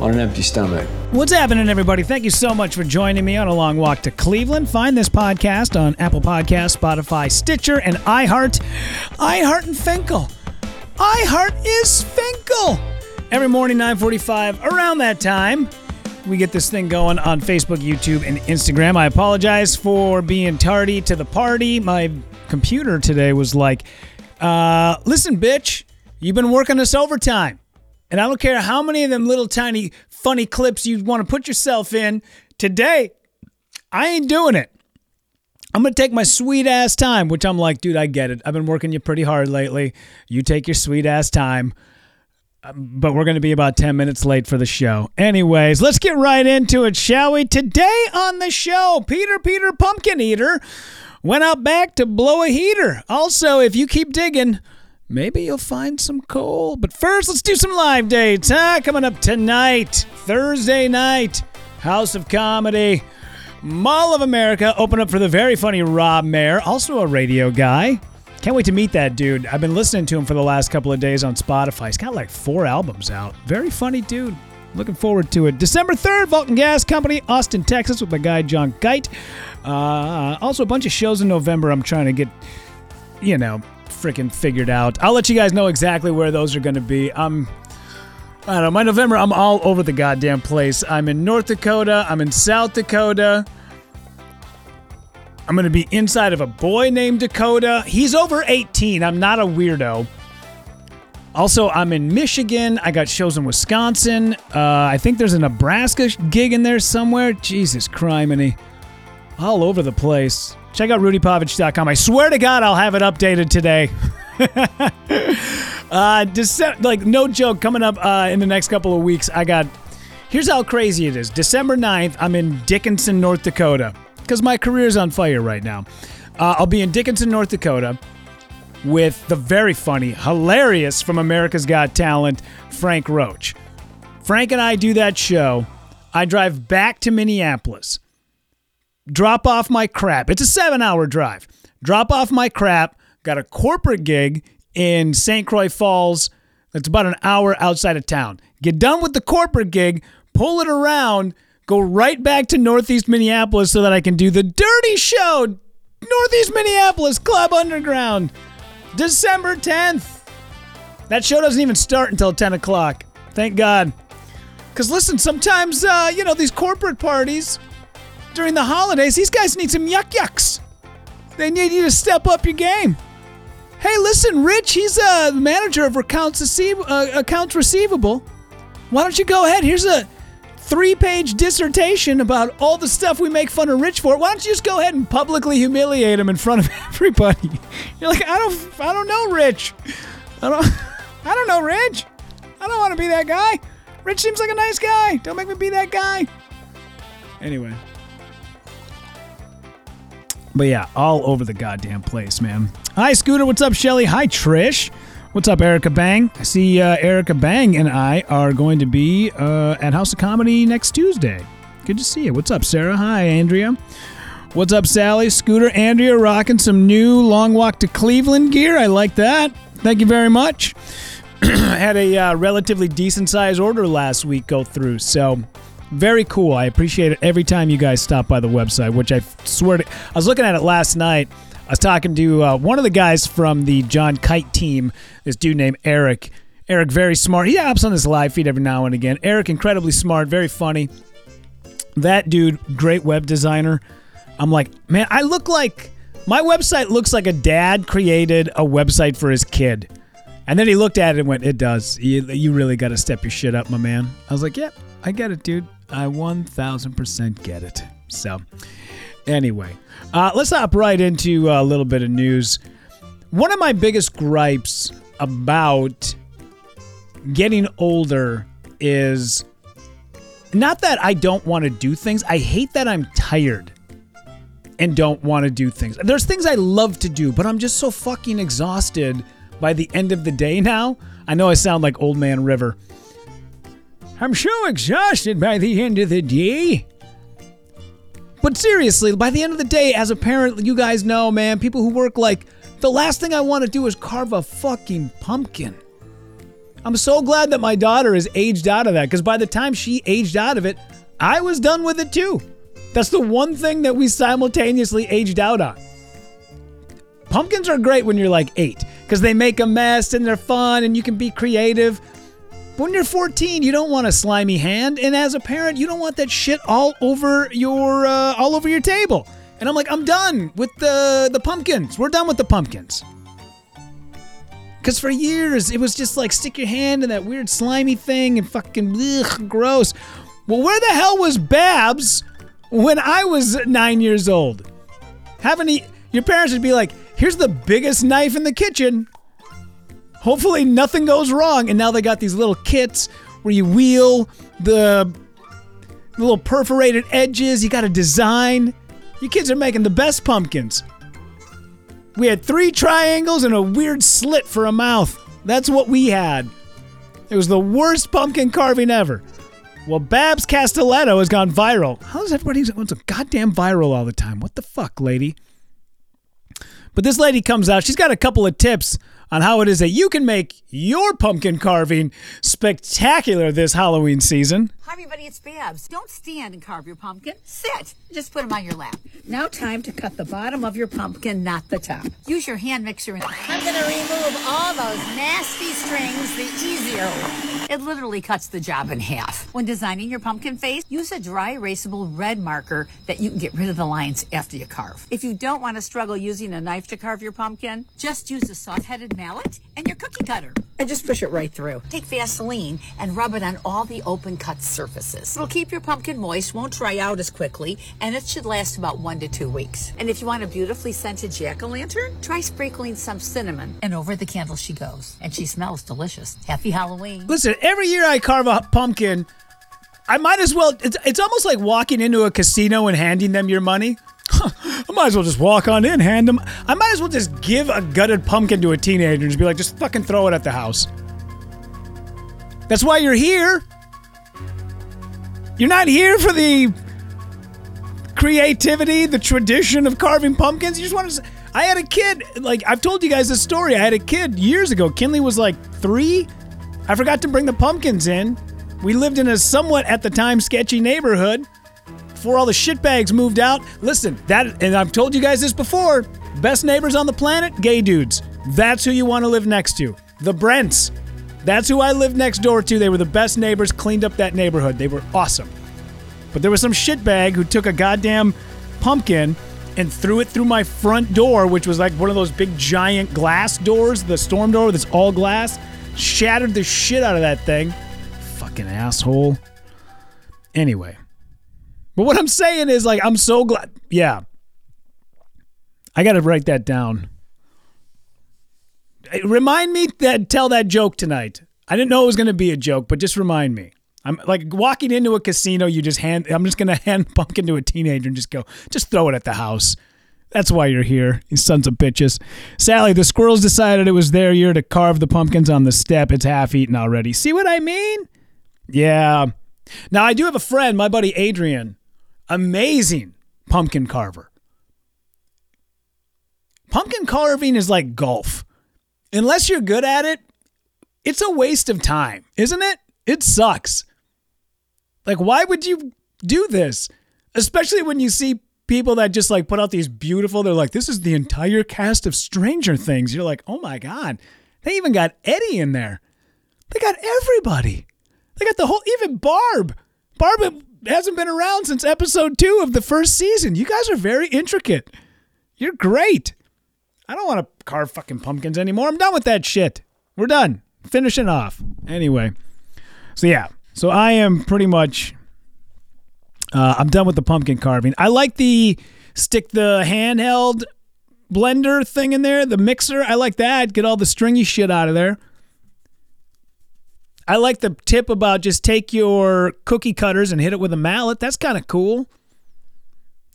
on an empty stomach. What's happening, everybody? Thank you so much for joining me on a long walk to Cleveland. Find this podcast on Apple Podcasts, Spotify, Stitcher, and iHeart. iHeart and Finkel. iHeart is Finkel. Every morning, 9:45, around that time, we get this thing going on Facebook, YouTube, and Instagram. I apologize for being tardy to the party. My computer today was like, uh, "Listen, bitch, you've been working us overtime." And I don't care how many of them little tiny funny clips you want to put yourself in. Today, I ain't doing it. I'm going to take my sweet ass time, which I'm like, dude, I get it. I've been working you pretty hard lately. You take your sweet ass time. Um, But we're going to be about 10 minutes late for the show. Anyways, let's get right into it, shall we? Today on the show, Peter Peter Pumpkin Eater went out back to blow a heater. Also, if you keep digging, maybe you'll find some coal. But first, let's do some live dates, huh? Coming up tonight, Thursday night, House of Comedy, Mall of America, open up for the very funny Rob Mayer, also a radio guy. Can't wait to meet that dude. I've been listening to him for the last couple of days on Spotify. He's got like four albums out. Very funny dude. Looking forward to it. December 3rd, Vulcan Gas Company, Austin, Texas, with my guy John Geit. Uh, also, a bunch of shows in November I'm trying to get, you know, freaking figured out. I'll let you guys know exactly where those are going to be. I'm. I don't know. My November, I'm all over the goddamn place. I'm in North Dakota. I'm in South Dakota. I'm going to be inside of a boy named Dakota. He's over 18. I'm not a weirdo. Also, I'm in Michigan. I got shows in Wisconsin. Uh, I think there's a Nebraska gig in there somewhere. Jesus criminy. All over the place. Check out rudypovich.com. I swear to God, I'll have it updated today. uh, December, like, no joke, coming up uh, in the next couple of weeks, I got. Here's how crazy it is. December 9th, I'm in Dickinson, North Dakota, because my career's on fire right now. Uh, I'll be in Dickinson, North Dakota with the very funny, hilarious from America's Got Talent, Frank Roach. Frank and I do that show. I drive back to Minneapolis, drop off my crap. It's a seven hour drive. Drop off my crap, got a corporate gig in St. Croix Falls. That's about an hour outside of town. Get done with the corporate gig, pull it around, go right back to Northeast Minneapolis so that I can do the dirty show. Northeast Minneapolis Club Underground. December 10th. That show doesn't even start until 10 o'clock. Thank God. Because listen, sometimes, uh, you know, these corporate parties during the holidays, these guys need some yuck yucks. They need you to step up your game. Hey, listen, Rich, he's a manager of accounts, receiv- uh, accounts receivable. Why don't you go ahead? Here's a three page dissertation about all the stuff we make fun of Rich for. Why don't you just go ahead and publicly humiliate him in front of everybody? You're like, I don't, I don't know, Rich. I don't, I don't know, Rich. I don't want to be that guy. Rich seems like a nice guy. Don't make me be that guy. Anyway. But yeah, all over the goddamn place, man. Hi, Scooter. What's up, Shelly? Hi, Trish. What's up, Erica Bang? I see uh, Erica Bang and I are going to be uh, at House of Comedy next Tuesday. Good to see you. What's up, Sarah? Hi, Andrea. What's up, Sally? Scooter, Andrea, rocking some new Long Walk to Cleveland gear. I like that. Thank you very much. had a uh, relatively decent size order last week go through, so very cool. I appreciate it every time you guys stop by the website, which I swear to. I was looking at it last night. I was talking to uh, one of the guys from the John Kite team, this dude named Eric. Eric, very smart. He hops on this live feed every now and again. Eric, incredibly smart, very funny. That dude, great web designer. I'm like, man, I look like My website looks like a dad created a website for his kid. And then he looked at it and went, It does. You, you really got to step your shit up, my man. I was like, Yep, yeah, I get it, dude. I 1000% get it. So, anyway, uh, let's hop right into a little bit of news. One of my biggest gripes about getting older is not that I don't want to do things, I hate that I'm tired and don't want to do things. There's things I love to do, but I'm just so fucking exhausted by the end of the day now. I know I sound like Old Man River. I'm so exhausted by the end of the day. But seriously, by the end of the day, as a parent, you guys know, man, people who work like the last thing I want to do is carve a fucking pumpkin. I'm so glad that my daughter is aged out of that because by the time she aged out of it, I was done with it too. That's the one thing that we simultaneously aged out on. Pumpkins are great when you're like eight because they make a mess and they're fun and you can be creative. When you're 14, you don't want a slimy hand, and as a parent, you don't want that shit all over your uh, all over your table. And I'm like, I'm done with the the pumpkins. We're done with the pumpkins. Because for years, it was just like stick your hand in that weird slimy thing and fucking ugh, gross. Well, where the hell was Babs when I was nine years old? Having a, your parents would be like, here's the biggest knife in the kitchen. Hopefully, nothing goes wrong. And now they got these little kits where you wheel the little perforated edges. You got to design. You kids are making the best pumpkins. We had three triangles and a weird slit for a mouth. That's what we had. It was the worst pumpkin carving ever. Well, Babs Castelletto has gone viral. How does everybody want so goddamn viral all the time? What the fuck, lady? But this lady comes out. She's got a couple of tips on how it is that you can make your pumpkin carving spectacular this Halloween season. Hi, everybody, it's Babs. Don't stand and carve your pumpkin. Sit. Just put them on your lap. Now, time to cut the bottom of your pumpkin, not the top. Use your hand mixer. And I'm going to remove all those nasty strings the easier way. It literally cuts the job in half. When designing your pumpkin face, use a dry erasable red marker that you can get rid of the lines after you carve. If you don't want to struggle using a knife to carve your pumpkin, just use a soft-headed mallet and your cookie cutter. And just push it right through. Take Vaseline and rub it on all the open cut surfaces. It'll keep your pumpkin moist, won't dry out as quickly, and it should last about one to two weeks. And if you want a beautifully scented jack-o'-lantern, try sprinkling some cinnamon. And over the candle she goes. And she smells delicious. Happy Halloween. Listen, every year I carve a pumpkin, I might as well. It's, it's almost like walking into a casino and handing them your money. I might as well just walk on in, hand them. I might as well just give a gutted pumpkin to a teenager and just be like, just fucking throw it at the house. That's why you're here. You're not here for the creativity, the tradition of carving pumpkins. You just want to. I had a kid, like, I've told you guys this story. I had a kid years ago. Kinley was like three. I forgot to bring the pumpkins in. We lived in a somewhat, at the time, sketchy neighborhood before all the shitbags moved out. Listen, that, and I've told you guys this before best neighbors on the planet, gay dudes. That's who you want to live next to. The Brents. That's who I lived next door to. They were the best neighbors, cleaned up that neighborhood. They were awesome. But there was some shitbag who took a goddamn pumpkin and threw it through my front door, which was like one of those big giant glass doors, the storm door that's all glass. Shattered the shit out of that thing. Fucking asshole. Anyway. But what I'm saying is, like, I'm so glad. Yeah. I got to write that down. Remind me that tell that joke tonight. I didn't know it was going to be a joke, but just remind me. I'm like walking into a casino. You just hand. I'm just going to hand pumpkin to a teenager and just go. Just throw it at the house. That's why you're here, you sons of bitches. Sally, the squirrels decided it was their year to carve the pumpkins on the step. It's half eaten already. See what I mean? Yeah. Now I do have a friend, my buddy Adrian, amazing pumpkin carver. Pumpkin carving is like golf. Unless you're good at it, it's a waste of time, isn't it? It sucks. Like, why would you do this? Especially when you see people that just like put out these beautiful, they're like, this is the entire cast of Stranger Things. You're like, oh my God. They even got Eddie in there. They got everybody. They got the whole, even Barb. Barb hasn't been around since episode two of the first season. You guys are very intricate. You're great. I don't want to carve fucking pumpkins anymore. I'm done with that shit. We're done. Finishing off. Anyway. So yeah. So I am pretty much uh, I'm done with the pumpkin carving. I like the stick the handheld blender thing in there, the mixer. I like that. Get all the stringy shit out of there. I like the tip about just take your cookie cutters and hit it with a mallet. That's kind of cool.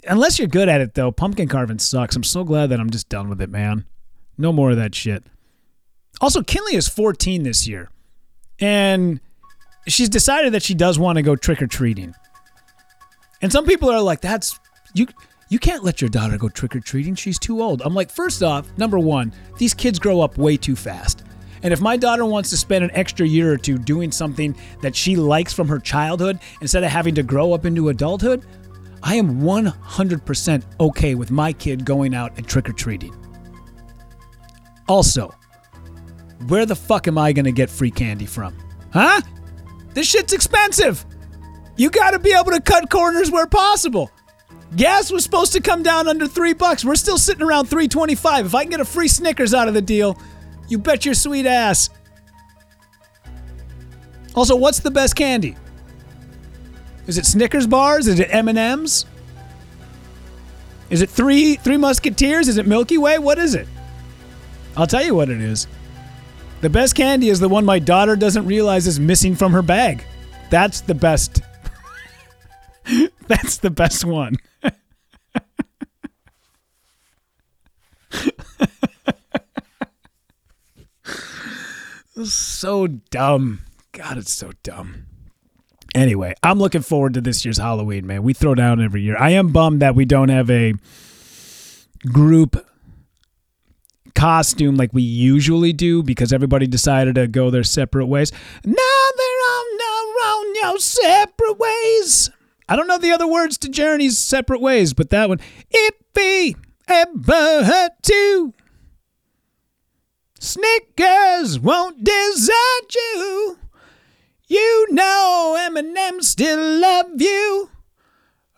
Unless you're good at it, though, pumpkin carving sucks. I'm so glad that I'm just done with it, man. No more of that shit. Also, Kinley is 14 this year, and she's decided that she does want to go trick or treating. And some people are like, "That's you." You can't let your daughter go trick or treating. She's too old. I'm like, first off, number one, these kids grow up way too fast. And if my daughter wants to spend an extra year or two doing something that she likes from her childhood instead of having to grow up into adulthood, I am 100% okay with my kid going out and trick or treating. Also, where the fuck am I to get free candy from? Huh? This shit's expensive. You got to be able to cut corners where possible. Gas was supposed to come down under 3 bucks. We're still sitting around 3.25. If I can get a free Snickers out of the deal, you bet your sweet ass. Also, what's the best candy? Is it Snickers bars? Is it M&Ms? Is it Three Three Musketeers? Is it Milky Way? What is it? I'll tell you what it is. The best candy is the one my daughter doesn't realize is missing from her bag. That's the best. That's the best one. so dumb. God, it's so dumb. Anyway, I'm looking forward to this year's Halloween, man. We throw down every year. I am bummed that we don't have a group costume like we usually do because everybody decided to go their separate ways. Now they're on their own, your separate ways. I don't know the other words to Journey's separate ways, but that one. If we ever hurt to Snickers won't desert you. You know M&M still love you.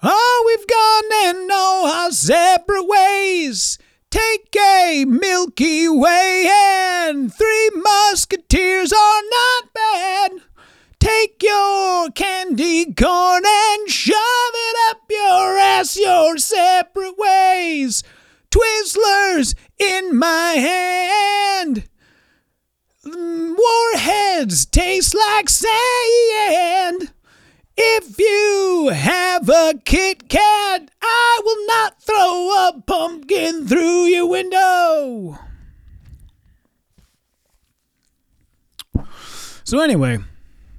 Oh, we've gone and know our separate ways. Take a Milky Way and three musketeers are not bad. Take your candy corn and shove it up your ass your separate ways. Twizzlers in my hand. Warheads taste like sand. If you have a Kit Kat, I will not throw a pumpkin through your window. So, anyway,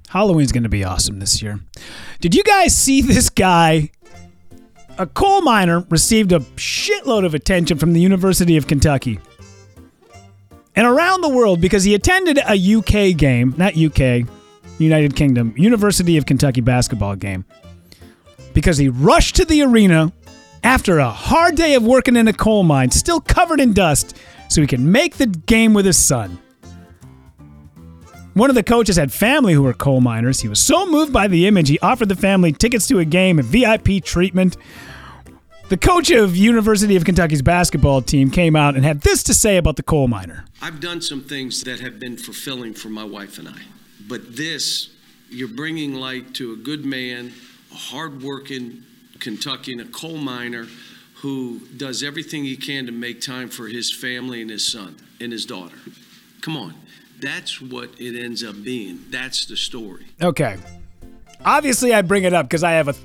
Halloween's going to be awesome this year. Did you guys see this guy? A coal miner received a shitload of attention from the University of Kentucky and around the world because he attended a UK game, not UK, United Kingdom, University of Kentucky basketball game. Because he rushed to the arena after a hard day of working in a coal mine, still covered in dust, so he could make the game with his son. One of the coaches had family who were coal miners. He was so moved by the image, he offered the family tickets to a game and VIP treatment. The coach of University of Kentucky's basketball team came out and had this to say about the coal miner. I've done some things that have been fulfilling for my wife and I. But this, you're bringing light to a good man, a hardworking Kentuckian, a coal miner who does everything he can to make time for his family and his son and his daughter. Come on. That's what it ends up being. That's the story. Okay. Obviously, I bring it up because I have a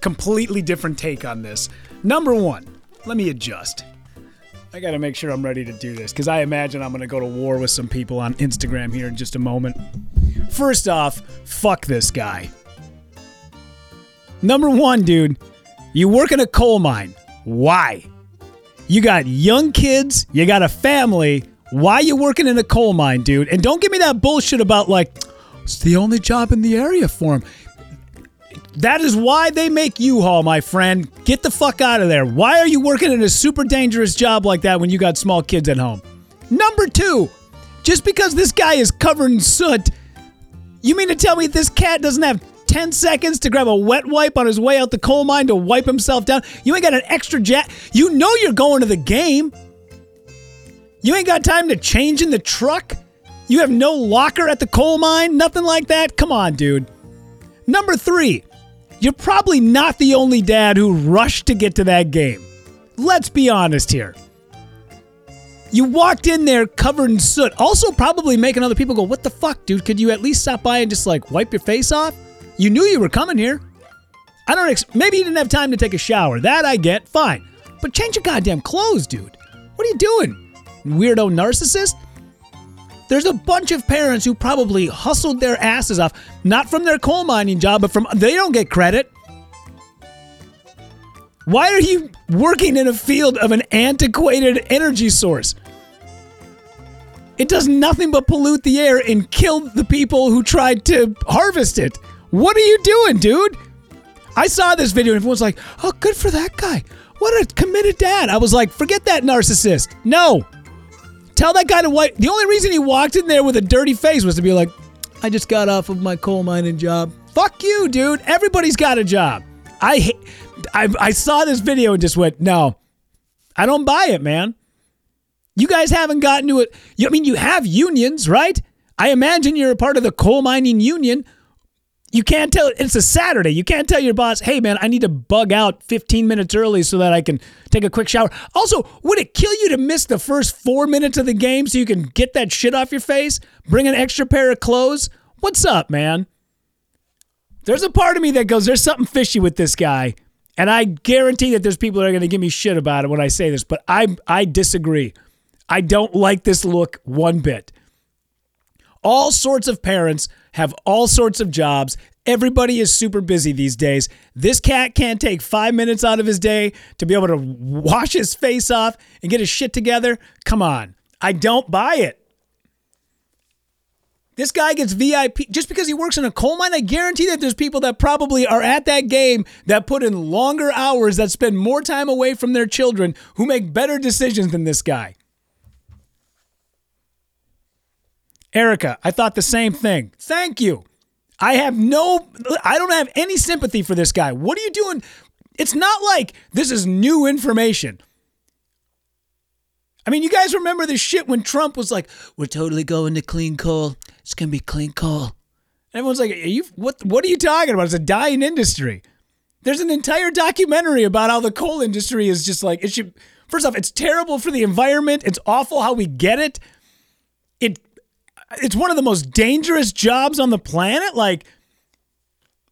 completely different take on this. Number one, let me adjust. I got to make sure I'm ready to do this because I imagine I'm going to go to war with some people on Instagram here in just a moment. First off, fuck this guy. Number one, dude, you work in a coal mine. Why? You got young kids, you got a family. Why you working in a coal mine, dude? And don't give me that bullshit about like it's the only job in the area for him. That is why they make U-Haul, my friend. Get the fuck out of there. Why are you working in a super dangerous job like that when you got small kids at home? Number two, just because this guy is covered in soot, you mean to tell me this cat doesn't have 10 seconds to grab a wet wipe on his way out the coal mine to wipe himself down. You ain't got an extra jet. You know you're going to the game. You ain't got time to change in the truck. You have no locker at the coal mine, nothing like that. Come on, dude. Number three, you're probably not the only dad who rushed to get to that game. Let's be honest here. You walked in there covered in soot, also probably making other people go, What the fuck, dude? Could you at least stop by and just like wipe your face off? You knew you were coming here. I don't, ex- maybe you didn't have time to take a shower. That I get, fine. But change your goddamn clothes, dude. What are you doing? Weirdo narcissist? There's a bunch of parents who probably hustled their asses off, not from their coal mining job, but from, they don't get credit. Why are you working in a field of an antiquated energy source? It does nothing but pollute the air and kill the people who tried to harvest it. What are you doing, dude? I saw this video and everyone's like, oh, good for that guy. What a committed dad. I was like, forget that narcissist. No. Tell that guy to wipe. The only reason he walked in there with a dirty face was to be like, I just got off of my coal mining job. Fuck you, dude. Everybody's got a job. I. I, I saw this video and just went, no, I don't buy it, man. You guys haven't gotten to it. I mean, you have unions, right? I imagine you're a part of the coal mining union. You can't tell, it's a Saturday. You can't tell your boss, hey, man, I need to bug out 15 minutes early so that I can take a quick shower. Also, would it kill you to miss the first four minutes of the game so you can get that shit off your face? Bring an extra pair of clothes? What's up, man? There's a part of me that goes, there's something fishy with this guy. And I guarantee that there's people that are going to give me shit about it when I say this, but I I disagree. I don't like this look one bit. All sorts of parents have all sorts of jobs. Everybody is super busy these days. This cat can't take five minutes out of his day to be able to wash his face off and get his shit together. Come on. I don't buy it. This guy gets VIP just because he works in a coal mine. I guarantee that there's people that probably are at that game that put in longer hours, that spend more time away from their children, who make better decisions than this guy. Erica, I thought the same thing. Thank you. I have no, I don't have any sympathy for this guy. What are you doing? It's not like this is new information. I mean, you guys remember this shit when Trump was like, "We're totally going to clean coal. It's gonna be clean coal." And everyone's like, "Are you what? What are you talking about? It's a dying industry." There's an entire documentary about how the coal industry is just like it should. First off, it's terrible for the environment. It's awful how we get. It it's one of the most dangerous jobs on the planet. Like,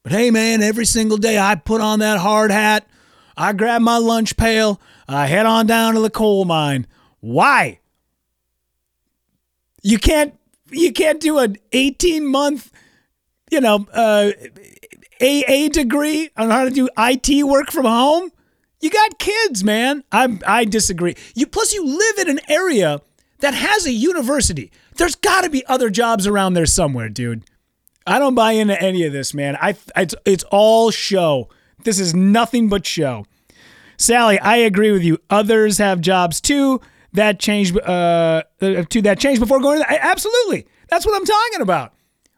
but hey, man, every single day I put on that hard hat, I grab my lunch pail, I head on down to the coal mine. Why? You can't you can't do an 18 month, you know, uh, AA degree on how to do IT work from home. You got kids, man. I I disagree. You plus you live in an area that has a university. There's got to be other jobs around there somewhere, dude. I don't buy into any of this, man. I it's it's all show. This is nothing but show. Sally, I agree with you. Others have jobs too that changed uh, to that change before going to the, absolutely that's what i'm talking about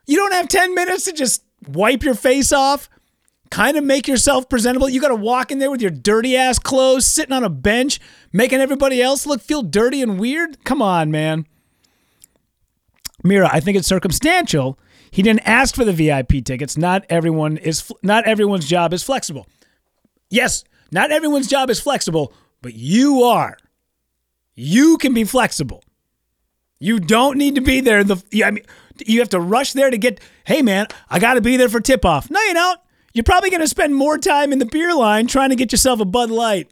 you don't have 10 minutes to just wipe your face off kind of make yourself presentable you got to walk in there with your dirty ass clothes sitting on a bench making everybody else look feel dirty and weird come on man mira i think it's circumstantial he didn't ask for the vip tickets not everyone is not everyone's job is flexible yes not everyone's job is flexible but you are you can be flexible. You don't need to be there. The I mean, you have to rush there to get. Hey, man, I got to be there for tip off. No, you don't. You're probably going to spend more time in the beer line trying to get yourself a Bud Light.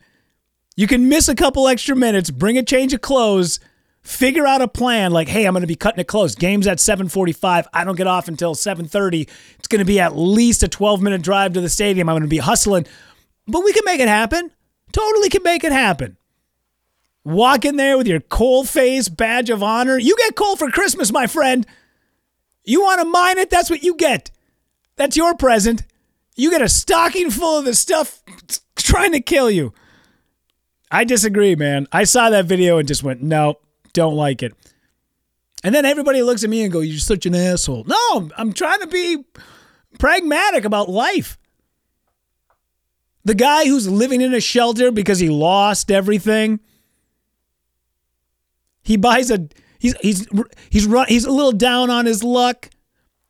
You can miss a couple extra minutes, bring a change of clothes, figure out a plan. Like, hey, I'm going to be cutting it close. Game's at 7:45. I don't get off until 7:30. It's going to be at least a 12 minute drive to the stadium. I'm going to be hustling, but we can make it happen. Totally can make it happen. Walk in there with your coal face badge of honor. You get coal for Christmas, my friend. You want to mine it? That's what you get. That's your present. You get a stocking full of the stuff trying to kill you. I disagree, man. I saw that video and just went, no, don't like it. And then everybody looks at me and go, you're such an asshole. No, I'm trying to be pragmatic about life. The guy who's living in a shelter because he lost everything. He buys a he's he's he's run he's a little down on his luck.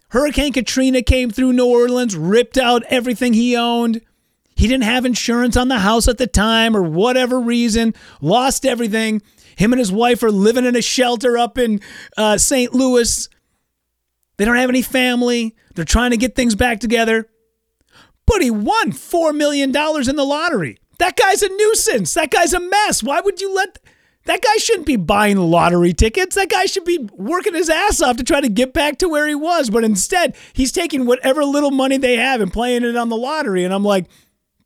Hurricane Katrina came through New Orleans, ripped out everything he owned. He didn't have insurance on the house at the time or whatever reason, lost everything. Him and his wife are living in a shelter up in uh, St. Louis. They don't have any family. They're trying to get things back together. But he won $4 million in the lottery. That guy's a nuisance. That guy's a mess. Why would you let. That guy shouldn't be buying lottery tickets. That guy should be working his ass off to try to get back to where he was. But instead, he's taking whatever little money they have and playing it on the lottery. And I'm like,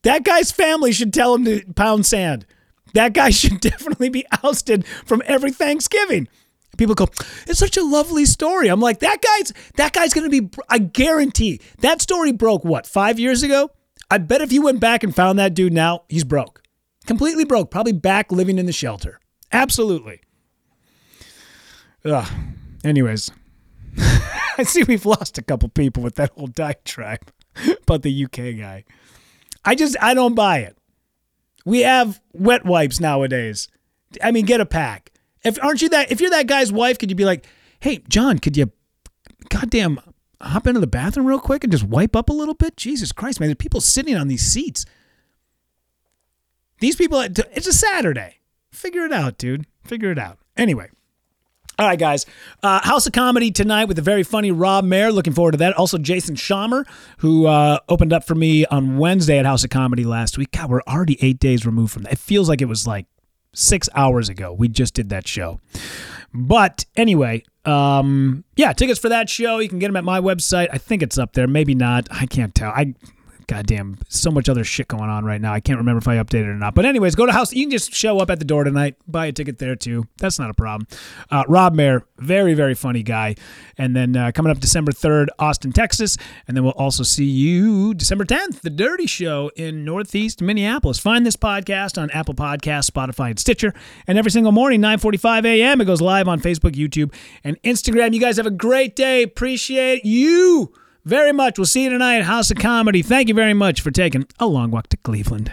that guy's family should tell him to pound sand. That guy should definitely be ousted from every Thanksgiving. People go, it's such a lovely story. I'm like, that guy's that guy's gonna be. I guarantee that story broke what five years ago. I bet if you went back and found that dude now, he's broke, completely broke. Probably back living in the shelter. Absolutely. Ugh. Anyways, I see we've lost a couple people with that whole diatribe about the UK guy. I just I don't buy it. We have wet wipes nowadays. I mean, get a pack. If aren't you that if you're that guy's wife, could you be like, "Hey, John, could you goddamn hop into the bathroom real quick and just wipe up a little bit?" Jesus Christ, man, there's people sitting on these seats. These people it's a Saturday. Figure it out, dude. Figure it out. Anyway, all right, guys. Uh, House of Comedy tonight with a very funny Rob Mayer. Looking forward to that. Also, Jason Schamer, who uh, opened up for me on Wednesday at House of Comedy last week. God, we're already eight days removed from that. It feels like it was like six hours ago. We just did that show. But anyway, um, yeah, tickets for that show. You can get them at my website. I think it's up there. Maybe not. I can't tell. I goddamn, so much other shit going on right now. I can't remember if I updated or not. But anyways, go to house. You can just show up at the door tonight, buy a ticket there too. That's not a problem. Uh, Rob Mayer, very very funny guy. And then uh, coming up December third, Austin, Texas, and then we'll also see you December tenth, the Dirty Show in Northeast Minneapolis. Find this podcast on Apple Podcasts, Spotify, and Stitcher. And every single morning, 9:45 a.m., it goes live on Facebook, YouTube, and Instagram. You guys have a great day. Appreciate you very much. We'll see you tonight, House of Comedy. Thank you very much for taking a long walk to Cleveland.